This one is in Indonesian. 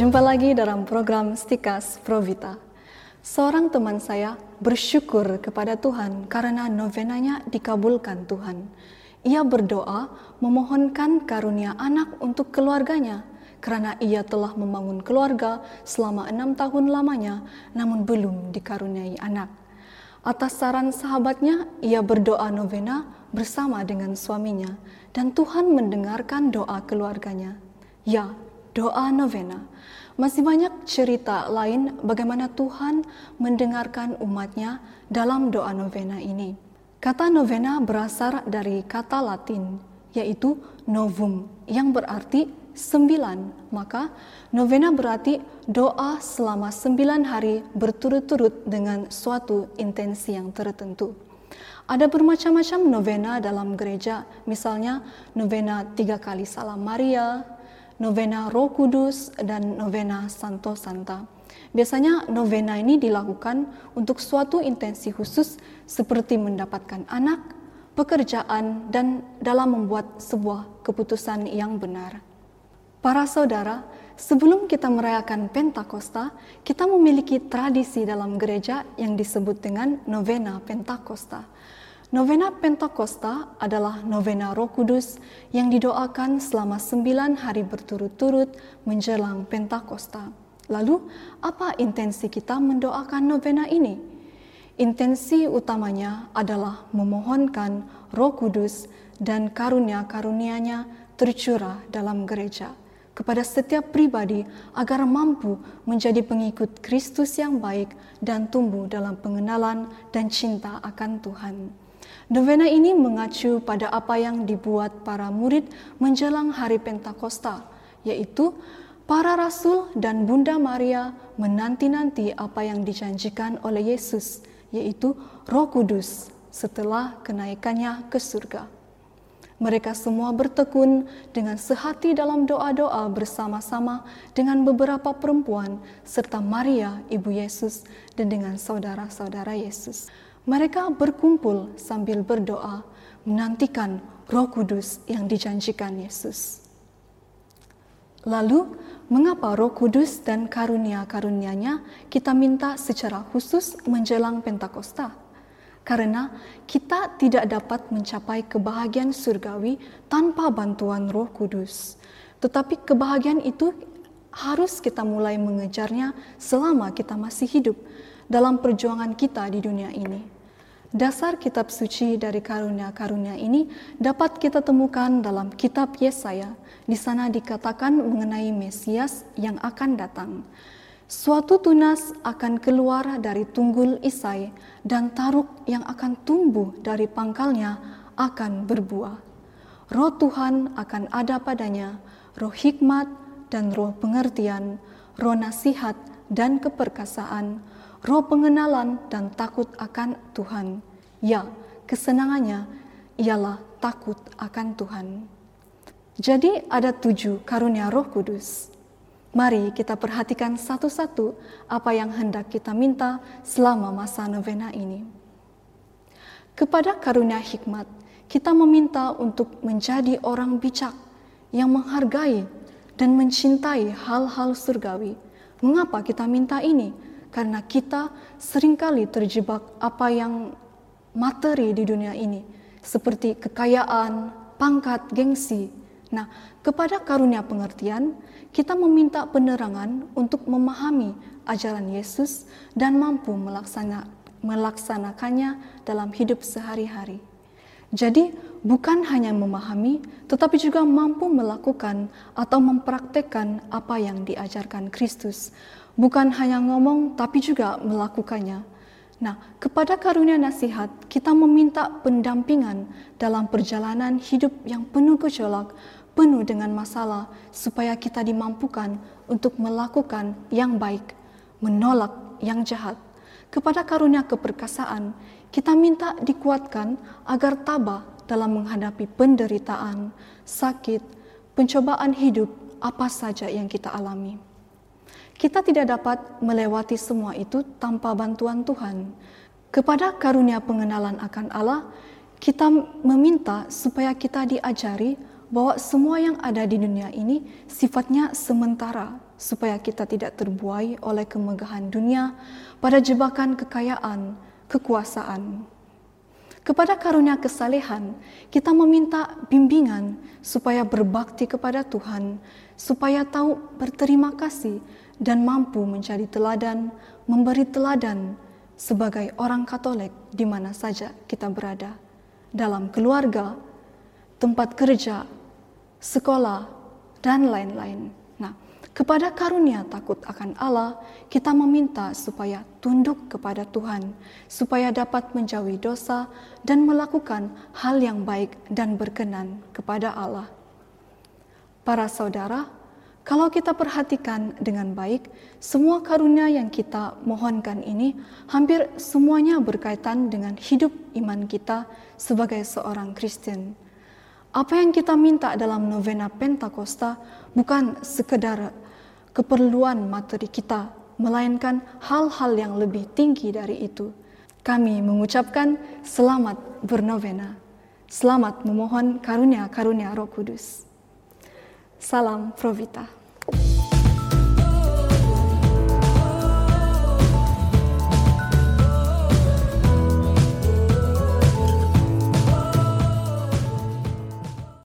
Jumpa lagi dalam program Stikas Provita. Seorang teman saya bersyukur kepada Tuhan karena novenanya dikabulkan Tuhan. Ia berdoa memohonkan karunia anak untuk keluarganya karena ia telah membangun keluarga selama enam tahun lamanya namun belum dikaruniai anak. Atas saran sahabatnya, ia berdoa novena bersama dengan suaminya dan Tuhan mendengarkan doa keluarganya. Ya, doa novena. Masih banyak cerita lain bagaimana Tuhan mendengarkan umatnya dalam doa novena ini. Kata novena berasal dari kata Latin, yaitu novum, yang berarti sembilan. Maka novena berarti doa selama sembilan hari berturut-turut dengan suatu intensi yang tertentu. Ada bermacam-macam novena dalam gereja, misalnya novena tiga kali salam Maria, novena Roh Kudus, dan novena Santo Santa. Biasanya novena ini dilakukan untuk suatu intensi khusus seperti mendapatkan anak, pekerjaan, dan dalam membuat sebuah keputusan yang benar. Para saudara, sebelum kita merayakan Pentakosta, kita memiliki tradisi dalam gereja yang disebut dengan novena Pentakosta. Novena Pentakosta adalah novena Roh Kudus yang didoakan selama sembilan hari berturut-turut menjelang Pentakosta. Lalu, apa intensi kita mendoakan novena ini? Intensi utamanya adalah memohonkan Roh Kudus dan karunia-karunianya tercurah dalam gereja kepada setiap pribadi agar mampu menjadi pengikut Kristus yang baik dan tumbuh dalam pengenalan dan cinta akan Tuhan. Novena ini mengacu pada apa yang dibuat para murid menjelang hari Pentakosta, yaitu para rasul dan Bunda Maria menanti-nanti apa yang dijanjikan oleh Yesus, yaitu Roh Kudus setelah kenaikannya ke surga. Mereka semua bertekun dengan sehati dalam doa-doa bersama-sama dengan beberapa perempuan serta Maria, ibu Yesus, dan dengan saudara-saudara Yesus. Mereka berkumpul sambil berdoa, menantikan Roh Kudus yang dijanjikan Yesus. Lalu, mengapa Roh Kudus dan karunia-karunianya kita minta secara khusus menjelang Pentakosta? Karena kita tidak dapat mencapai kebahagiaan surgawi tanpa bantuan Roh Kudus. Tetapi kebahagiaan itu harus kita mulai mengejarnya selama kita masih hidup dalam perjuangan kita di dunia ini. Dasar kitab suci dari karunia-karunia ini dapat kita temukan dalam kitab Yesaya. Di sana dikatakan mengenai Mesias yang akan datang. Suatu tunas akan keluar dari tunggul Isai dan taruk yang akan tumbuh dari pangkalnya akan berbuah. Roh Tuhan akan ada padanya, roh hikmat dan roh pengertian, roh nasihat dan keperkasaan, roh pengenalan dan takut akan Tuhan. Ya, kesenangannya ialah takut akan Tuhan. Jadi ada tujuh karunia roh kudus. Mari kita perhatikan satu-satu apa yang hendak kita minta selama masa novena ini. Kepada karunia hikmat, kita meminta untuk menjadi orang bijak yang menghargai dan mencintai hal-hal surgawi. Mengapa kita minta ini? karena kita sering kali terjebak apa yang materi di dunia ini, seperti kekayaan, pangkat, gengsi. Nah, kepada karunia pengertian, kita meminta penerangan untuk memahami ajaran Yesus dan mampu melaksana, melaksanakannya dalam hidup sehari-hari. Jadi, bukan hanya memahami, tetapi juga mampu melakukan atau mempraktekkan apa yang diajarkan Kristus, bukan hanya ngomong tapi juga melakukannya. Nah, kepada karunia nasihat, kita meminta pendampingan dalam perjalanan hidup yang penuh gejolak, penuh dengan masalah, supaya kita dimampukan untuk melakukan yang baik, menolak yang jahat. Kepada karunia keperkasaan, kita minta dikuatkan agar tabah dalam menghadapi penderitaan, sakit, pencobaan hidup, apa saja yang kita alami. Kita tidak dapat melewati semua itu tanpa bantuan Tuhan. Kepada karunia pengenalan akan Allah, kita meminta supaya kita diajari bahwa semua yang ada di dunia ini sifatnya sementara, supaya kita tidak terbuai oleh kemegahan dunia pada jebakan kekayaan, kekuasaan. Kepada karunia kesalehan, kita meminta bimbingan supaya berbakti kepada Tuhan, supaya tahu berterima kasih dan mampu menjadi teladan, memberi teladan sebagai orang Katolik di mana saja kita berada, dalam keluarga, tempat kerja, sekolah, dan lain-lain. Nah, kepada karunia takut akan Allah, kita meminta supaya tunduk kepada Tuhan, supaya dapat menjauhi dosa dan melakukan hal yang baik dan berkenan kepada Allah. Para saudara, kalau kita perhatikan dengan baik, semua karunia yang kita mohonkan ini hampir semuanya berkaitan dengan hidup iman kita sebagai seorang Kristen. Apa yang kita minta dalam novena Pentakosta bukan sekedar keperluan materi kita, melainkan hal-hal yang lebih tinggi dari itu. Kami mengucapkan selamat bernovena. Selamat memohon karunia-karunia Roh Kudus. Salam Provita.